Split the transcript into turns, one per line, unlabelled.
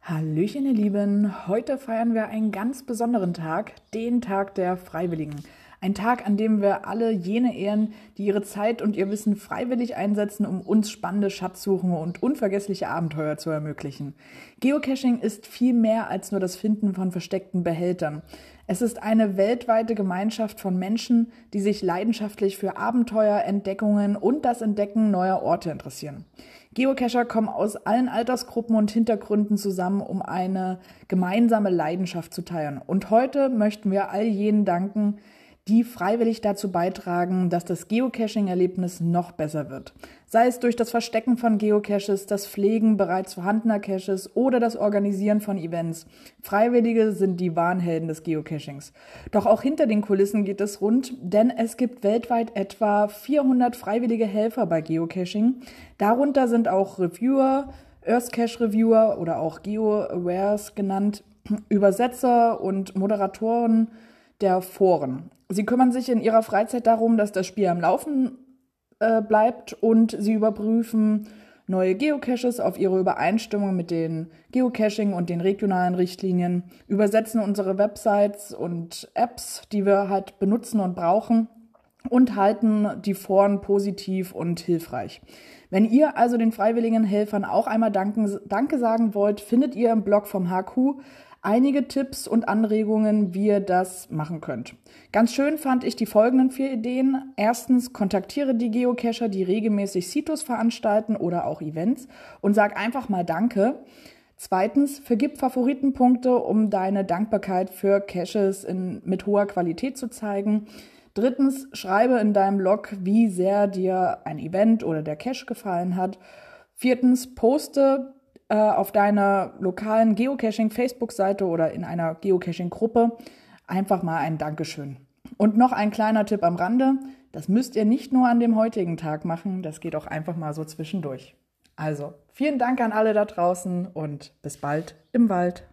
Hallöchen, ihr Lieben. Heute feiern wir einen ganz besonderen Tag, den Tag der Freiwilligen. Ein Tag, an dem wir alle jene ehren, die ihre Zeit und ihr Wissen freiwillig einsetzen, um uns spannende Schatzsuchen und unvergessliche Abenteuer zu ermöglichen. Geocaching ist viel mehr als nur das Finden von versteckten Behältern. Es ist eine weltweite Gemeinschaft von Menschen, die sich leidenschaftlich für Abenteuer, Entdeckungen und das Entdecken neuer Orte interessieren. Geocacher kommen aus allen Altersgruppen und Hintergründen zusammen, um eine gemeinsame Leidenschaft zu teilen. Und heute möchten wir all jenen danken, die freiwillig dazu beitragen, dass das Geocaching-Erlebnis noch besser wird. Sei es durch das Verstecken von Geocaches, das Pflegen bereits vorhandener Caches oder das Organisieren von Events. Freiwillige sind die Warnhelden des Geocachings. Doch auch hinter den Kulissen geht es rund, denn es gibt weltweit etwa 400 freiwillige Helfer bei Geocaching. Darunter sind auch Reviewer, Earthcache Reviewer oder auch GeoAwares genannt, Übersetzer und Moderatoren der Foren. Sie kümmern sich in ihrer Freizeit darum, dass das Spiel am Laufen äh, bleibt und sie überprüfen neue Geocaches auf ihre Übereinstimmung mit den Geocaching und den regionalen Richtlinien, übersetzen unsere Websites und Apps, die wir halt benutzen und brauchen und halten die Foren positiv und hilfreich. Wenn ihr also den freiwilligen Helfern auch einmal Danke sagen wollt, findet ihr im Blog vom HQ einige Tipps und Anregungen, wie ihr das machen könnt. Ganz schön fand ich die folgenden vier Ideen. Erstens, kontaktiere die Geocacher, die regelmäßig Citus veranstalten oder auch Events und sag einfach mal Danke. Zweitens, vergib Favoritenpunkte, um deine Dankbarkeit für Caches in, mit hoher Qualität zu zeigen. Drittens, schreibe in deinem Blog, wie sehr dir ein Event oder der Cache gefallen hat. Viertens, poste äh, auf deiner lokalen Geocaching-Facebook-Seite oder in einer Geocaching-Gruppe einfach mal ein Dankeschön. Und noch ein kleiner Tipp am Rande. Das müsst ihr nicht nur an dem heutigen Tag machen, das geht auch einfach mal so zwischendurch. Also, vielen Dank an alle da draußen und bis bald im Wald.